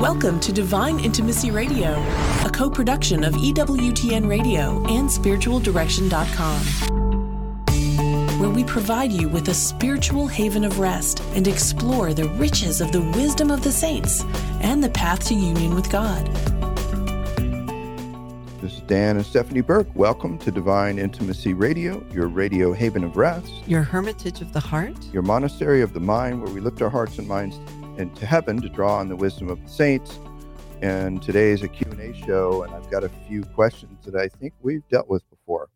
Welcome to Divine Intimacy Radio, a co production of EWTN Radio and SpiritualDirection.com, where we provide you with a spiritual haven of rest and explore the riches of the wisdom of the saints and the path to union with God. This is Dan and Stephanie Burke. Welcome to Divine Intimacy Radio, your radio haven of rest, Your hermitage of the heart. your monastery of the mind, where we lift our hearts and minds into heaven to draw on the wisdom of the saints. And today is a Q&A show, and I've got a few questions that I think we've dealt with before.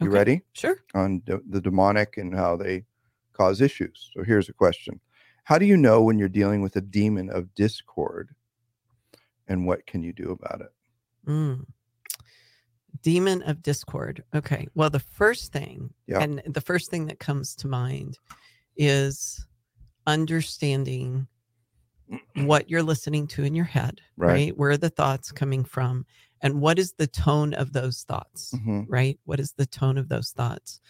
You Okay. ready? Sure. On de- the demonic and how they cause issues. So here's a question. How do you know when you're dealing with a demon of discord? And what can you do about it? Mm. Demon of discord. Okay. Well, the first thing, Yeah. and the first thing that comes to mind is understanding what you're listening to in your head, Right. right? Where are the thoughts coming from? And what is the tone of those thoughts? Mhm. right? What is the tone of those thoughts?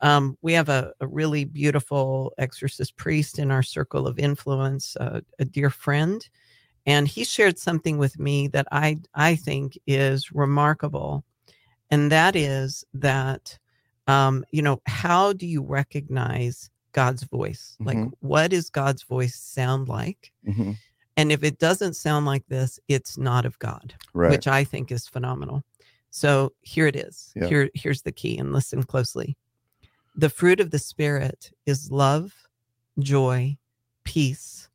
Um, we have a, a really beautiful exorcist priest in our circle of influence, uh, a dear friend, and he shared something with me that I I think is remarkable, and that is that um, you know how do you recognize God's voice? Like, Mhm. what does God's voice sound like? Mhm. And if it doesn't sound like this, it's not of God Right. which I think is phenomenal. So here it is. Yeah. Here, here's the key, and listen closely. The fruit of the Spirit is love, joy, peace,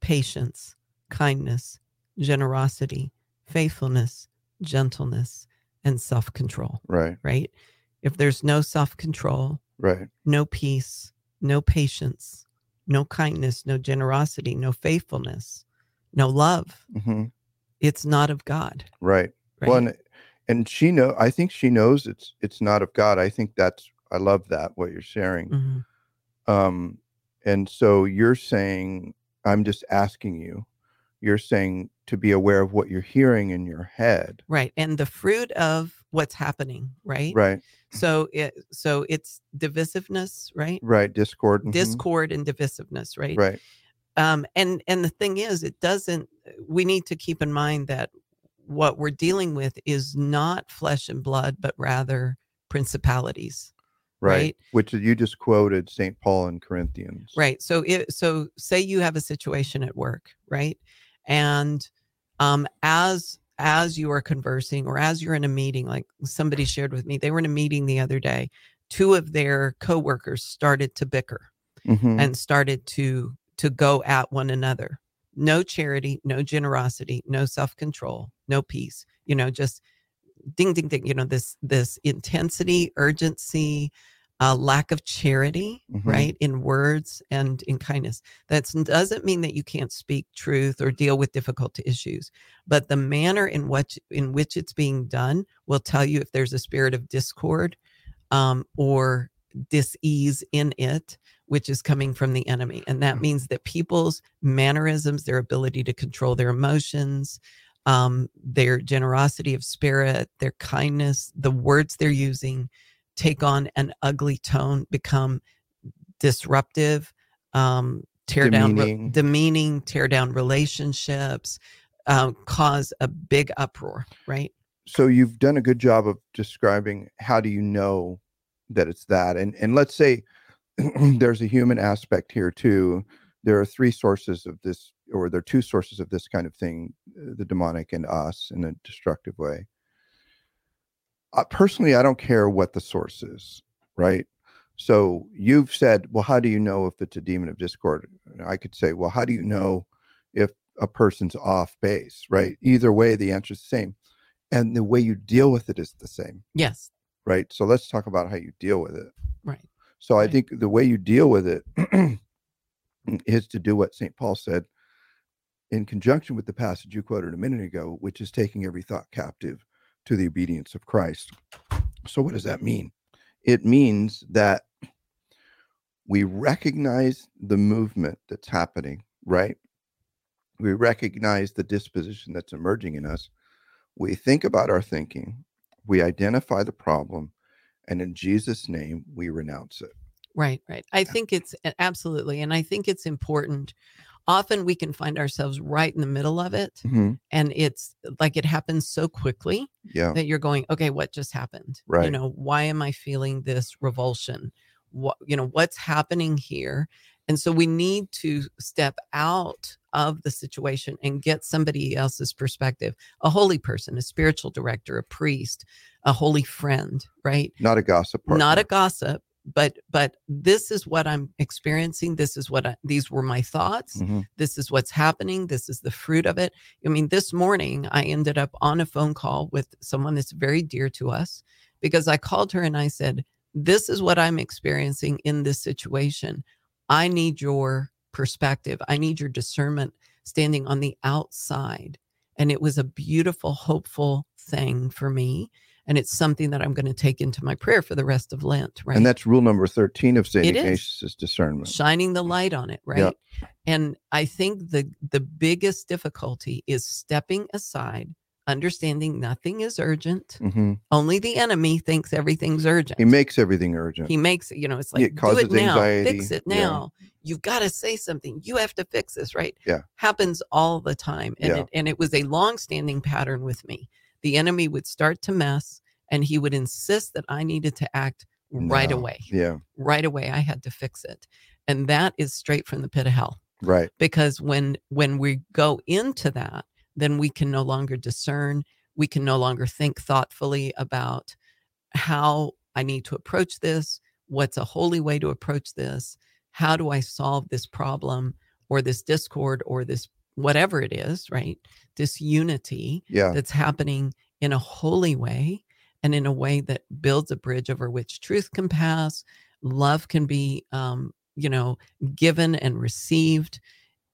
patience, kindness, generosity, faithfulness, gentleness, and self control, right. right? If there's no self control, Right. no peace, no patience, no kindness, no generosity, no faithfulness, no love, hmm it's not of God. Right. Right? Well, and, and she know. I think she knows it's it's not of God. I think that's. I love that what you're sharing. Mhm. Um, and so you're saying, I'm just asking you. You're saying to be aware of what you're hearing in your head. Right. And the fruit of what's happening, right? Right. So it so it's divisiveness, right? Right. Discord. mhm, Discord and divisiveness, right? Right. Um and and the thing is it doesn't we need to keep in mind that what we're dealing with is not flesh and blood but rather principalities. Right. Right. Which you just quoted St. Paul in Corinthians. Right. So it so say you have a situation at work, right? And um as as you are conversing or as you're in a meeting, like somebody shared with me, they were in a meeting the other day. Two of their coworkers started to bicker Mhm, and started to to go at one another. No charity, no generosity, no self-control, no peace. You know, just ding ding ding, you know, this this intensity, urgency, uh, lack of charity, Mhm. right, in words and in kindness. That doesn't mean that you can't speak truth or deal with difficult issues, but the manner in which in which it's being done will tell you if there's a spirit of discord um, or dis-ease in it which is coming from the enemy and that Mhm. means that people's mannerisms their ability to control their emotions um, their generosity of spirit their kindness the words they're using take on an ugly tone become disruptive um, tear down re- Demeaning. demeaning tear down relationships um, cause a big uproar right? So you've done a good job of describing how do you know that it's that and and let's say there's a human aspect here too. There are three sources of this or there are two sources of this kind of thing uh, the demonic and us in a destructive way uh, personally i don't care what the source is right? So you've said well how do you know if it's a demon of discord? And i could say well how do you know if a person's off base? Right? Either way the answer's the same. And the way you deal with it is the same. Yes. Right? So let's talk about how you deal with it. Right. So i think the way you deal with it is to do what st paul said in conjunction with the passage you quoted a minute ago which is taking every thought captive to the obedience of christ. So what does that mean? It means that we recognize the movement that's happening right? We recognize the disposition that's emerging in us. We think about our thinking. We identify the problem. And in jesus name we renounce it. Right, right. I think it's absolutely, and I think it's important often we can find ourselves right in the middle of it Mhm. and it's like it happens so quickly Yeah. that you're going okay what just happened Right. you know why am i feeling this revulsion what you know what's happening here and so we need to step out of the situation and get somebody else's perspective a holy person a spiritual director a priest a holy friend right Not a gossip partner. not a gossip but but this is what i'm experiencing this is what I, these were my thoughts Mhm. this is what's happening this is the fruit of it. I mean this morning i ended up on a phone call with someone that's very dear to us because i called her and i said this is what i'm experiencing in this situation. I need your perspective. I need your discernment standing on the outside. And it was a beautiful hopeful thing for me and it's something that i'm going to take into my prayer for the rest of lent right And that's rule number 13 of St. It is. Ignatius' discernment. shining the light on it right Yeah. and i think the the biggest difficulty is stepping aside understanding nothing is urgent Mhm. only the enemy thinks everything's urgent He makes everything urgent. he makes it you know it's like it do it now anxiety. fix it Yeah. now you've got to say something you have to fix this right Yeah. happens all the time and Yeah. it, and it was a long-standing pattern with me the enemy would start to mess and he would insist that i needed to act right No. away yeah. right away i had to fix it and that is straight from the pit of hell Right. because when when we go into that then we can no longer discern we can no longer think thoughtfully about how i need to approach this what's a holy way to approach this how do i solve this problem or this discord or this whatever it is right this unity Yeah. that's happening in a holy way and in a way that builds a bridge over which truth can pass love can be um, you know given and received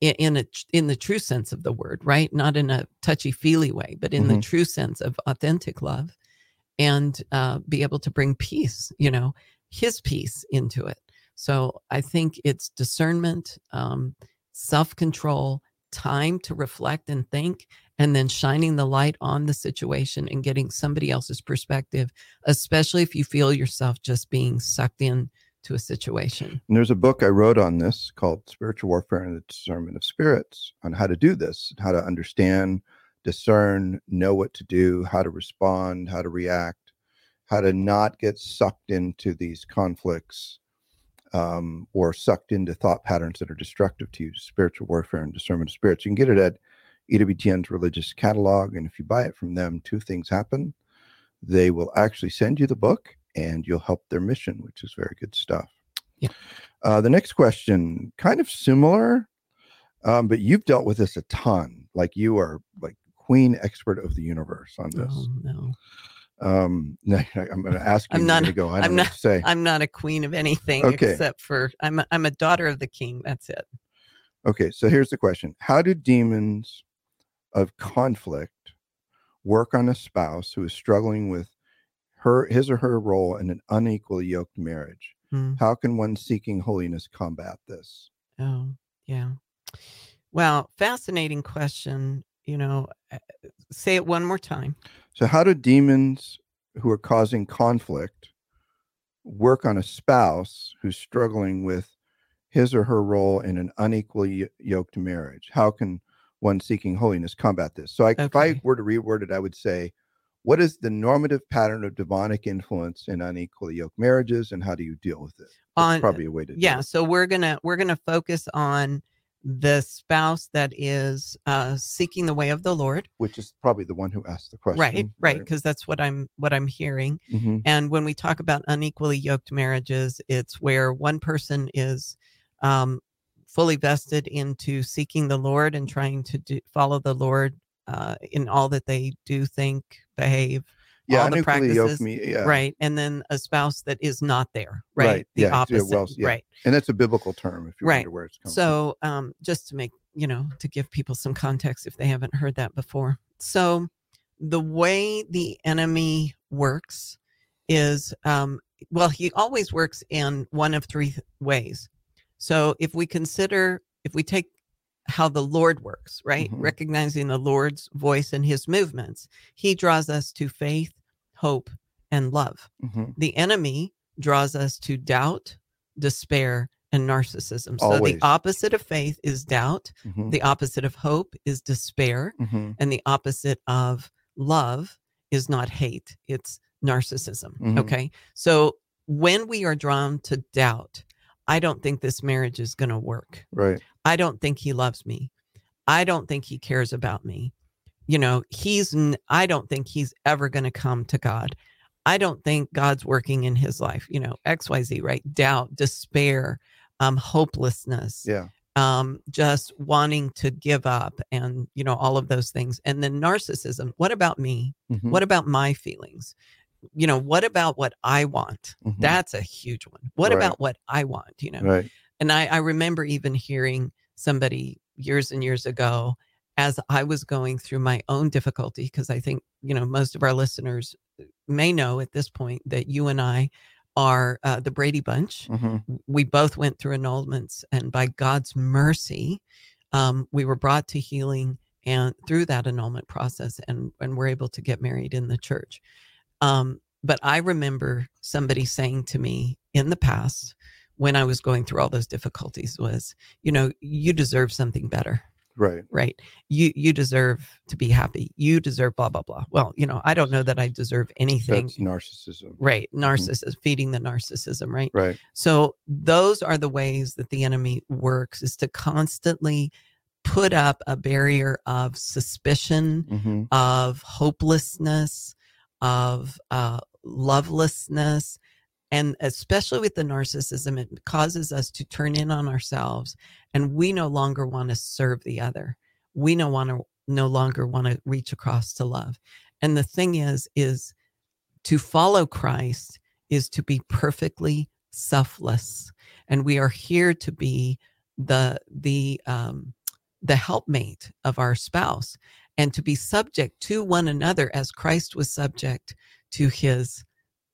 in, in a in the true sense of the word right not in a touchy feely way but in the Mhm. true sense of authentic love and uh, be able to bring peace you know his peace into it so i think it's discernment um, self-control time to reflect and think and then shining the light on the situation and getting somebody else's perspective especially if you feel yourself just being sucked in to a situation. And there's a book I wrote on this called Spiritual Warfare and the Discernment of Spirits on how to do this, how to understand, discern, know what to do, how to respond, how to react, how to not get sucked into these conflicts um, or sucked into thought patterns that are destructive to you. Spiritual Warfare and Discernment of Spirits. You can get it at EWTN's religious catalog. And if you buy it from them, two things happen. They will actually send you the book and you'll help their mission, which is very good stuff. Yeah. Uh, the next question, kind of similar, um, but you've dealt with this a ton. Like you are like queen expert of the universe on this. oh no Um, no, I'm going to ask you. I'm not- go. I i'm not- say. i'm not a queen of anything Okay. except for i'm a, I'm a daughter of the king that's it Okay, so here's the question: How do demons of conflict work on a spouse who is struggling with her, his or her role in an unequally yoked marriage? Hmm. How can one seeking holiness combat this? Oh, yeah. Well, fascinating question. You know, uh, say it one more time. So, how do demons who are causing conflict work on a spouse who's struggling with his or her role in an unequally yoked marriage? How can one seeking holiness combat this? So, I, if I were to reword it, I would say, what is the normative pattern of demonic influence in unequally yoked marriages, and how do you deal with it? That's On- probably a way to. Yeah, it. so we're gonna we're gonna focus on the spouse that is uh, seeking the way of the Lord. which is probably the one who asked the question. Right, right, because that's what I'm what I'm hearing. Mhm. And when we talk about unequally yoked marriages, it's where one person is um, fully vested into seeking the Lord and trying to do, follow the Lord uh, in all that they do, think, behave. Yeah, all the practices, me. Yeah, Right. And then a spouse that is not there. Right. Right, The yeah, yeah, well, yeah. Right. and that's a biblical term. If you Right. wonder where it's coming from. So, um, just to make, you know, to give people some context if they haven't heard that before. So, the way the enemy works is, um, well, he always works in one of three ways. So, if we consider, if we take how the Lord works, right, Mhm. recognizing the Lord's voice and his movements, he draws us to faith, hope, and love Mhm. the enemy draws us to doubt, despair, and narcissism. So Always. the opposite of faith is doubt, Mhm, the opposite of hope is despair, mhm, and the opposite of love is not hate, it's narcissism. Mhm. Okay. So when we are drawn to doubt, I don't think this marriage is going to work. Right. I don't think he loves me. I don't think he cares about me. You know, he's, n- I don't think he's ever going to come to God. I don't think God's working in his life, you know, XYZ, right? Doubt, despair, um, hopelessness, Yeah. um, just wanting to give up and, you know, all of those things. And then narcissism. What about me? mhm, What about my feelings? You know, what about what I want? mhm, That's a huge one. What Right. about what I want? You know, Right. and I, I remember even hearing somebody years and years ago as I was going through my own difficulty, because I think, you know, most of our listeners may know at this point that you and I are uh, the Brady Bunch. mhm, We both went through annulments, and by God's mercy, um, we were brought to healing and through that annulment process, and, and we're able to get married in the church. Um, but I remember somebody saying to me in the past when I was going through all those difficulties was, you know, you deserve something better, Right. right? You you deserve to be happy. You deserve blah blah blah. Well, you know, I don't know that I deserve anything. That's narcissism. right, narcissism, feeding the narcissism, right? Right. So those are the ways that the enemy works is to constantly put up a barrier of suspicion, hmm of hopelessness, of uh, lovelessness. And especially with the narcissism, it causes us to turn in on ourselves and we no longer want to serve the other. We no want to no longer want to reach across to love. And the thing is, is to follow Christ is to be perfectly selfless. And we are here to be the the um the helpmate of our spouse and to be subject to one another as Christ was subject to his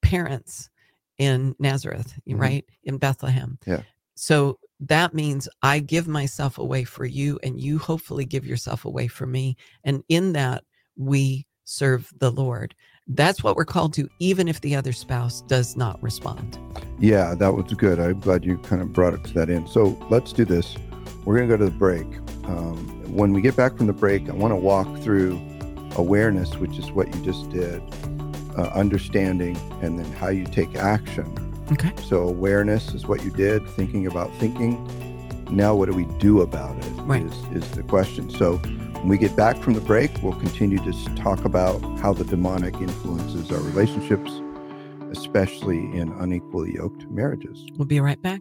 parents in Nazareth, Mhm. right? In Bethlehem. Yeah. So that means I give myself away for you and you hopefully give yourself away for me. And in that, we serve the Lord. That's what we're called to, even if the other spouse does not respond. Yeah, that was good. I'm glad you kind of brought it to that in. So let's do this. We're going to go to the break. Um, when we get back from the break, I want to walk through awareness, which is what you just did, uh, understanding, and then how you take action. Okay. So awareness is what you did, thinking about thinking. Now, what do we do about it? Right. Is, is the question. So when we get back from the break, we'll continue to talk about how the demonic influences our relationships, especially in unequally yoked marriages. We'll be right back.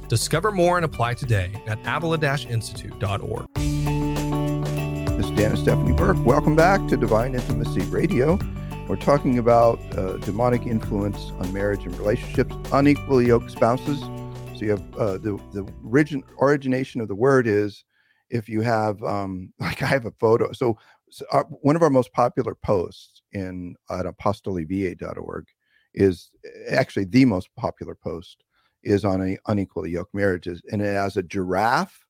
Discover more and apply today at avila-institute.org. This is Dan and Stephanie Burke. Welcome back to Divine Intimacy Radio. We're talking about uh, demonic influence on marriage and relationships, unequally yoked spouses. So you have uh, the the origin origination of the word is if you have um, like I have a photo. So, so our, one of our most popular posts in at apostoliviae.org is actually the most popular post is on a unequally yoked marriages, and it has a giraffe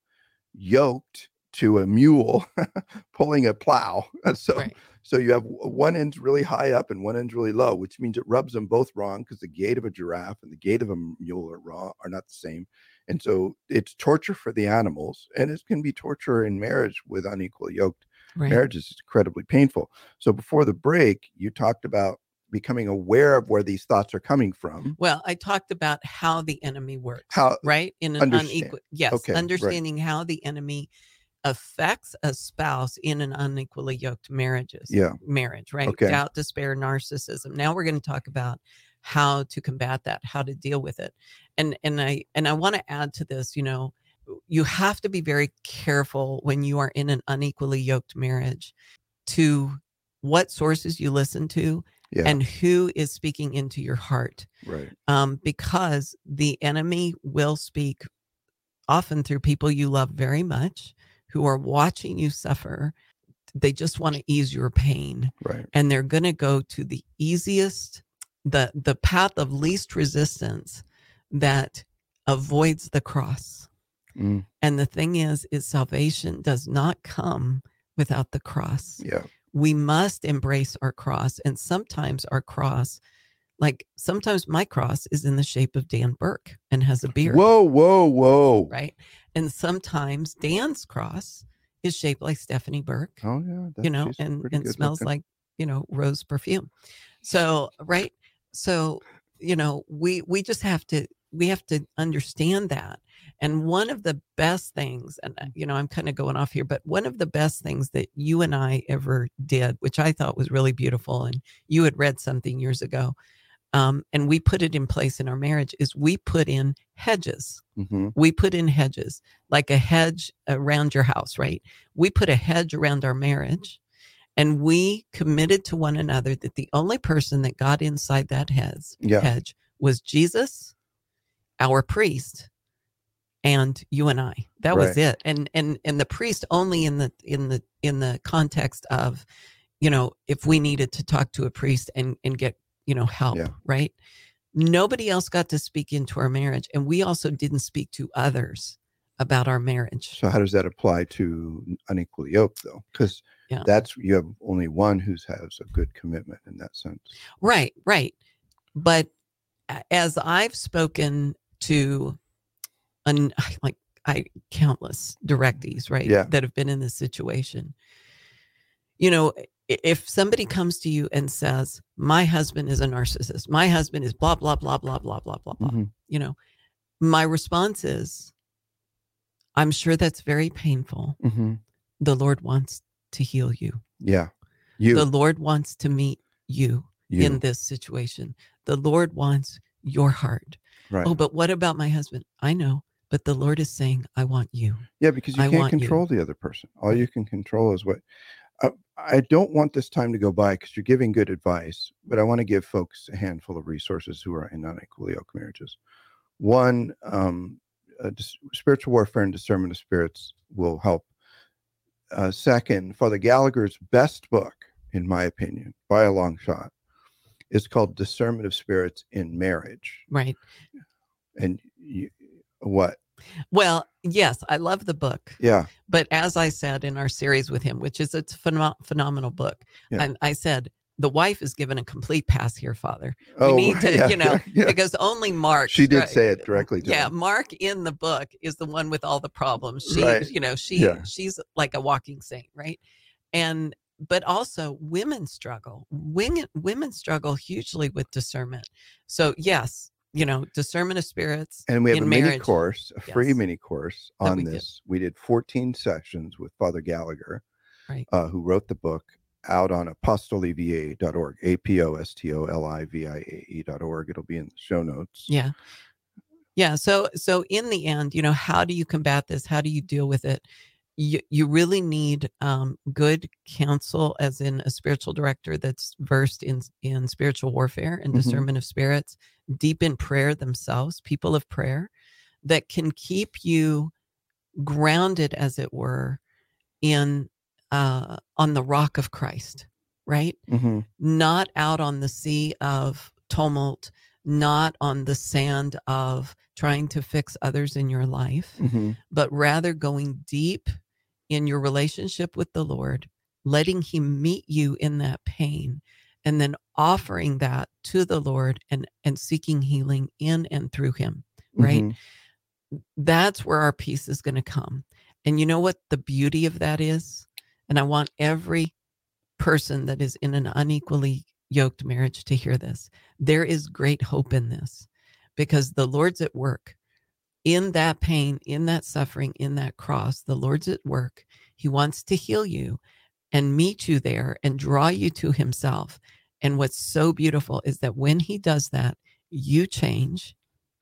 yoked to a mule pulling a plow. So Right. so you have one end's really high up and one end's really low, which means it rubs them both wrong because the gait of a giraffe and the gait of a mule are wrong are not the same. And so it's torture for the animals, and it can be torture in marriage with unequally yoked Right. marriage is incredibly painful. So before the break, you talked about becoming aware of where these thoughts are coming from. Well, I talked about how the enemy works, How right? In an Understand. unequal, yes, Okay, right. understanding how the enemy affects a spouse in an unequally yoked marriages. yeah, marriage, right? Okay. Doubt, despair, narcissism. Now we're going to talk about how to combat that, how to deal with it. And and I and I want to add to this, you know, you have to be very careful when you are in an unequally yoked marriage to what sources you listen to yeah, and who is speaking into your heart right. um, because the enemy will speak often through people you love very much who are watching you suffer. They just want to ease your pain Right. and they're going to go to the easiest, the, the path of least resistance that avoids the cross. Mm, And the thing is, is salvation does not come without the cross yeah. We must embrace our cross. And sometimes our cross, like sometimes my cross is in the shape of Dan Burke and has a beard, Whoa, whoa, whoa. right? And sometimes Dan's cross is shaped like Stephanie Burke, Oh yeah. that- you know, and, and smells looking. like, you know, rose perfume. So, right. So, you know, we, we just have to, we have to understand that. And one of the best things, and uh, you know, I'm kind of going off here, but one of the best things that you and I ever did, which I thought was really beautiful, and you had read something years ago, um, and we put it in place in our marriage, is we put in hedges. Mhm. We put in hedges, like a hedge around your house, right? We put a hedge around our marriage, and we committed to one another that the only person that got inside that hedge, Yeah. hedge was Jesus, our priest, and you and I. That was it. And and and the priest only in the in the in the context of, you know, if we needed to talk to a priest and and get you know help, Yeah. right? Nobody else got to speak into our marriage, and we also didn't speak to others about our marriage. So how does that apply to unequally yoked though? Because Yeah. that's you have only one who has a good commitment in that sense. Right, right. But as I've spoken to un, like I countless directees, right, Yeah. that have been in this situation, you know, if somebody comes to you and says, "My husband is a narcissist. My husband is blah blah blah blah blah blah blah blah," Mhm. you know, my response is, "I'm sure that's very painful. Mhm. The Lord wants to heal you. Yeah. You, The Lord wants to meet you." you. in this situation. The Lord wants your heart. Right. Oh, but what about my husband? I know, but the Lord is saying, I want you. Yeah, because you I can't want you. control the other person. All you can control is what. Uh, I don't want this time to go by because you're giving good advice, but I want to give folks a handful of resources who are in unequally yoked marriages. One, um, uh, dis- spiritual warfare and discernment of spirits will help. Uh, second, Father Gallagher's best book, in my opinion, by a long shot, is called Discernment of Spirits in Marriage. Right. And you, what? Well, yes, I love the book. Yeah, But as I said in our series with him, which is it's a phenom- phenomenal book, Yeah. and I said, the wife is given a complete pass here, Father. We oh, need to, yeah, you know, yeah. because only Mark. She did say it directly to Yeah, him. Mark in the book is the one with all the problems. She, Right. you know, she Yeah. she's like a walking saint, right? And but also women struggle. Women women struggle hugely with discernment. So yes, you know, discernment of spirits. And we have a mini course, a free mini course on we did. this. We did 14 sessions with Father Gallagher, Right. uh, who wrote the book out on apostoliviae.org, A P O S T O L I V I A E.org. It'll be in the show notes. Yeah. Yeah. So so in the end, you know, how do you combat this? How do you deal with it? You you really need um, good counsel, as in a spiritual director that's versed in in spiritual warfare and Mhm. discernment of spirits, deep in prayer themselves, people of prayer, that can keep you grounded, as it were, in uh, on the rock of Christ, right? hmm not out on the sea of tumult, not on the sand of trying to fix others in your life, hmm but rather going deep in your relationship with the Lord, letting Him meet you in that pain, and then offering that to the Lord and, and seeking healing in and through Him, right? Mm-hmm. that's where our peace is going to come. And you know what the beauty of that is? And I want every person that is in an unequally yoked marriage to hear this. There is great hope in this because the Lord's at work in that pain, in that suffering, in that cross. The Lord's at work. He wants to heal you and meet you there and draw you to Himself. And what's so beautiful is that when He does that, you change,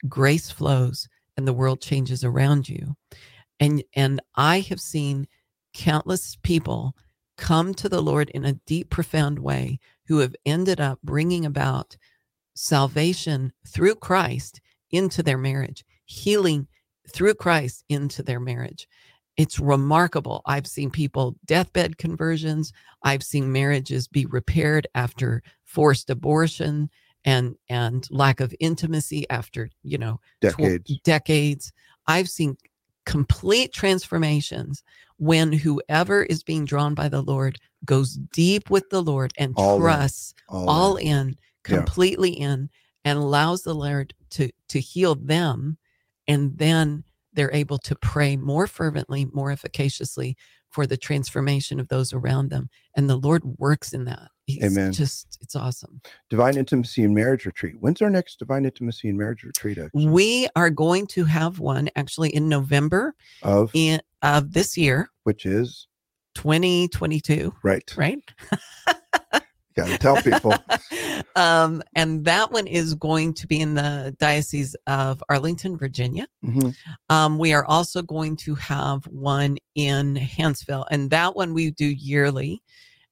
grace flows, and the world changes around you. And and I have seen countless people come to the Lord in a deep, profound way who have ended up bringing about salvation through Christ into their marriage, healing through Christ into their marriage. It's remarkable. I've seen people deathbed conversions. I've seen marriages be repaired after forced abortion and and lack of intimacy after, you know, Decades. tw- decades. I've seen complete transformations when whoever is being drawn by the Lord goes deep with the Lord and All in. trusts All all in. in, Yeah. completely in, and allows the Lord to to heal them, and then they're able to pray more fervently, more efficaciously for the transformation of those around them, and the Lord works in that. He's Amen. Just it's awesome. Divine Intimacy and Marriage Retreat. When's our next Divine Intimacy and Marriage Retreat? Actually? We are going to have one actually in November Of in of this year, which is 2022, right. right? Got to tell people. um, and that one is going to be in the Diocese of Arlington, Virginia. Mhm. Um, we are also going to have one in Hanceville, and that one we do yearly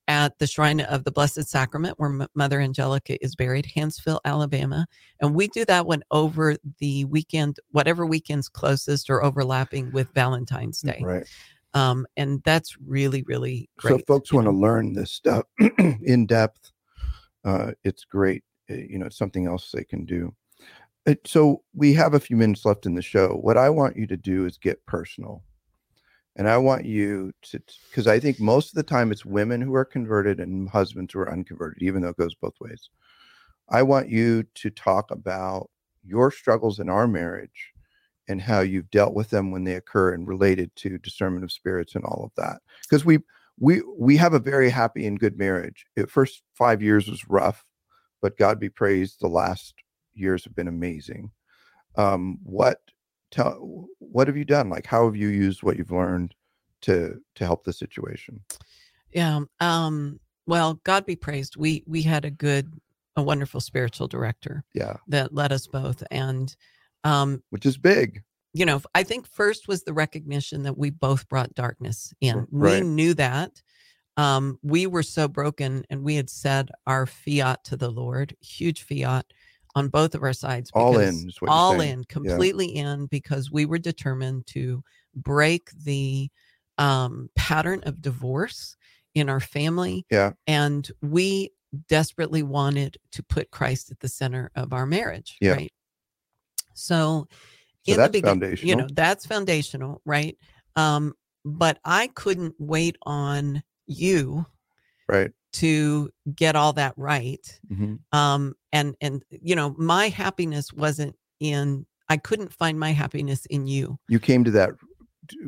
at the Shrine of the Blessed Sacrament, where M- Mother Angelica is buried, Hanceville, Alabama. And we do that one over the weekend, whatever weekend's closest or overlapping with Valentine's Day. Right. Um, and that's really, really great. So folks want to learn this stuff in depth, uh, it's great. Uh, You know, it's something else they can do. Uh, so we have a few minutes left in the show. What I want you to do is get personal. And I want you to, because I think most of the time it's women who are converted and husbands who are unconverted, even though it goes both ways. I want you to talk about your struggles in our marriage and how you've dealt with them when they occur and related to discernment of spirits and all of that. Because we we we have a very happy and good marriage. The first five years was rough, but God be praised, the last years have been amazing. Um, what tell what have you done? Like how have you used what you've learned to to help the situation? Yeah. Um, well, God be praised. We we had a good, a wonderful spiritual director Yeah, that led us both. And um, which is big. you know, I think first was the recognition that we both brought darkness in. R- We knew that. Um, we were so broken and we had said our fiat to the Lord, huge fiat on both of our sides. All in all in, completely in, because we were determined to break the um, pattern of divorce in our family. Yeah. And we desperately wanted to put Christ at the center of our marriage. Yeah. Right. So, So in that's the begin- you know, that's foundational, right? Um, but I couldn't wait on you Right. to get all that right hmm um and and you know my happiness wasn't in i couldn't find my happiness in you You came to that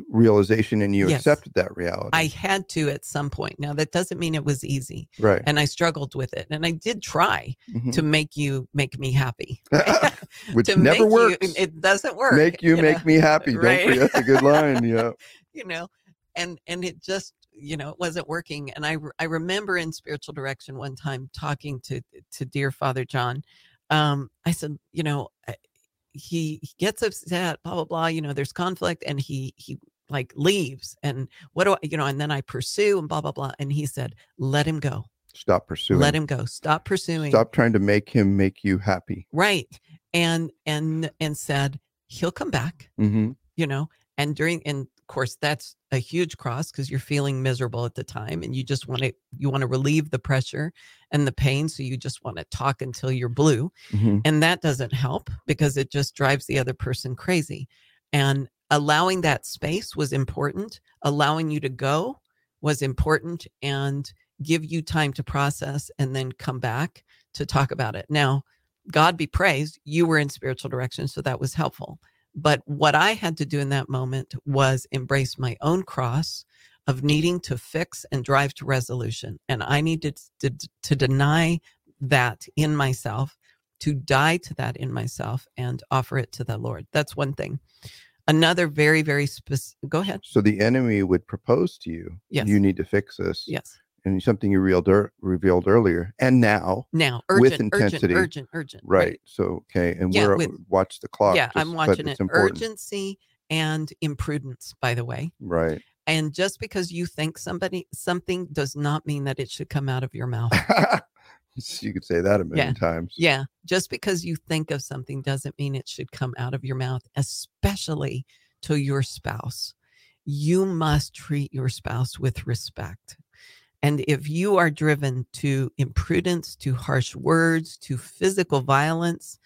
realization and you Yes. accepted that reality. i had to at some point now that doesn't mean it was easy right. and i struggled with it and i did try Mhm. to make you make me happy Which to never works. you, it doesn't work make you, know? make me happy. Don't forget that's a good line. Yeah. you know and and it just you know it wasn't working and i i remember in spiritual direction one time talking to to dear father john um i said you know he, he gets upset blah blah blah you know there's conflict and he he like leaves and what do i you know and then i pursue and blah blah blah and he said let him go Stop pursuing. let him go stop pursuing Stop trying to make him make you happy. right and and and said he'll come back hmm you know and during and of course that's a huge cross because you're feeling miserable at the time and you just want to you want to relieve the pressure and the pain so you just want to talk until you're blue hmm and that doesn't help because it just drives the other person crazy and allowing that space was important allowing you to go was important and give you time to process and then come back to talk about it. Now god be praised you were in spiritual direction so that was helpful but what i had to do in that moment was embrace my own cross of needing to fix and drive to resolution and i needed to, to deny that in myself, to die to that in myself and offer it to the Lord. That's one thing. Another very, very specific, go ahead. So the enemy would propose to you, Yes. you need to fix this. Yes. And something you revealed, ear- revealed earlier. And now, Now, With intensity. urgent, urgent, urgent. right. So, okay. And Yeah, we're, uh, with- watch the clock. yeah, just- I'm watching it. important. Urgency and imprudence, by the way. Right. And just because you think somebody something does not mean that it should come out of your mouth. you could say that a million times. Yeah. Just because you think of something doesn't mean it should come out of your mouth, especially to your spouse. You must treat your spouse with respect. And if you are driven to imprudence, to harsh words, to physical violence,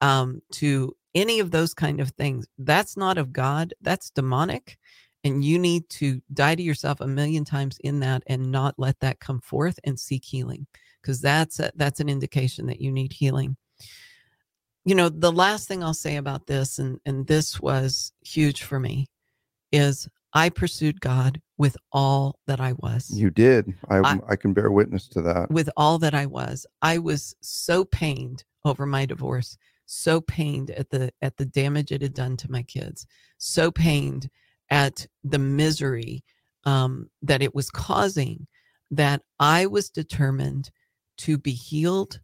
um, to any of those kind of things, that's not of God. That's demonic. And you need to die to yourself a million times in that and not let that come forth and seek healing because that's that's an indication that you need healing. You know, the last thing I'll say about this, and and this was huge for me, is I pursued God with all that I was. You did. I, I- I can bear witness to that. with all that I was. I was so pained over my divorce, so pained at the at the damage it had done to my kids, so pained at the misery um, that it was causing, that I was determined to be healed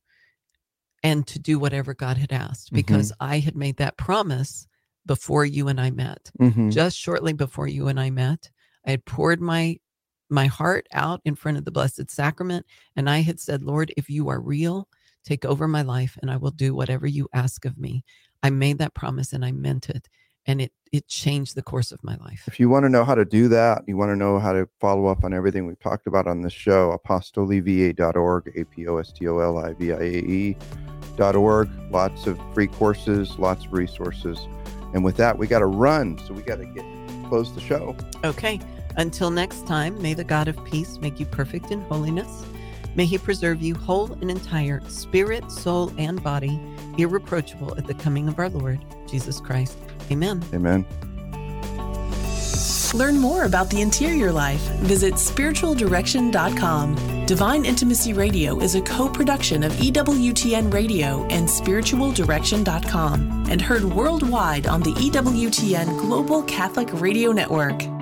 and to do whatever God had asked because I had made that promise before you and I met Mhm. just shortly before you and I met. I had poured my my heart out in front of the blessed sacrament and I had said, "Lord, if you are real, take over my life and I will do whatever you ask of me." I made that promise and I meant it and it it changed the course of my life. If you want to know how to do that, you want to know how to follow up on everything we've talked about on this show, apostoliviae.org, A P O S T O L I V I A E dot org. Lots of free courses, lots of resources. And with that, we got to run. So we got to get close the show. Okay. Until next time, may the God of peace make you perfect in holiness. May he preserve you whole and entire, spirit, soul, and body, irreproachable at the coming of our Lord Jesus Christ. Amen. Amen. Learn more about the interior life. Visit spiritualdirection.com. Divine Intimacy Radio is a co production of EWTN Radio and spiritualdirection.com and heard worldwide on the EWTN Global Catholic Radio Network.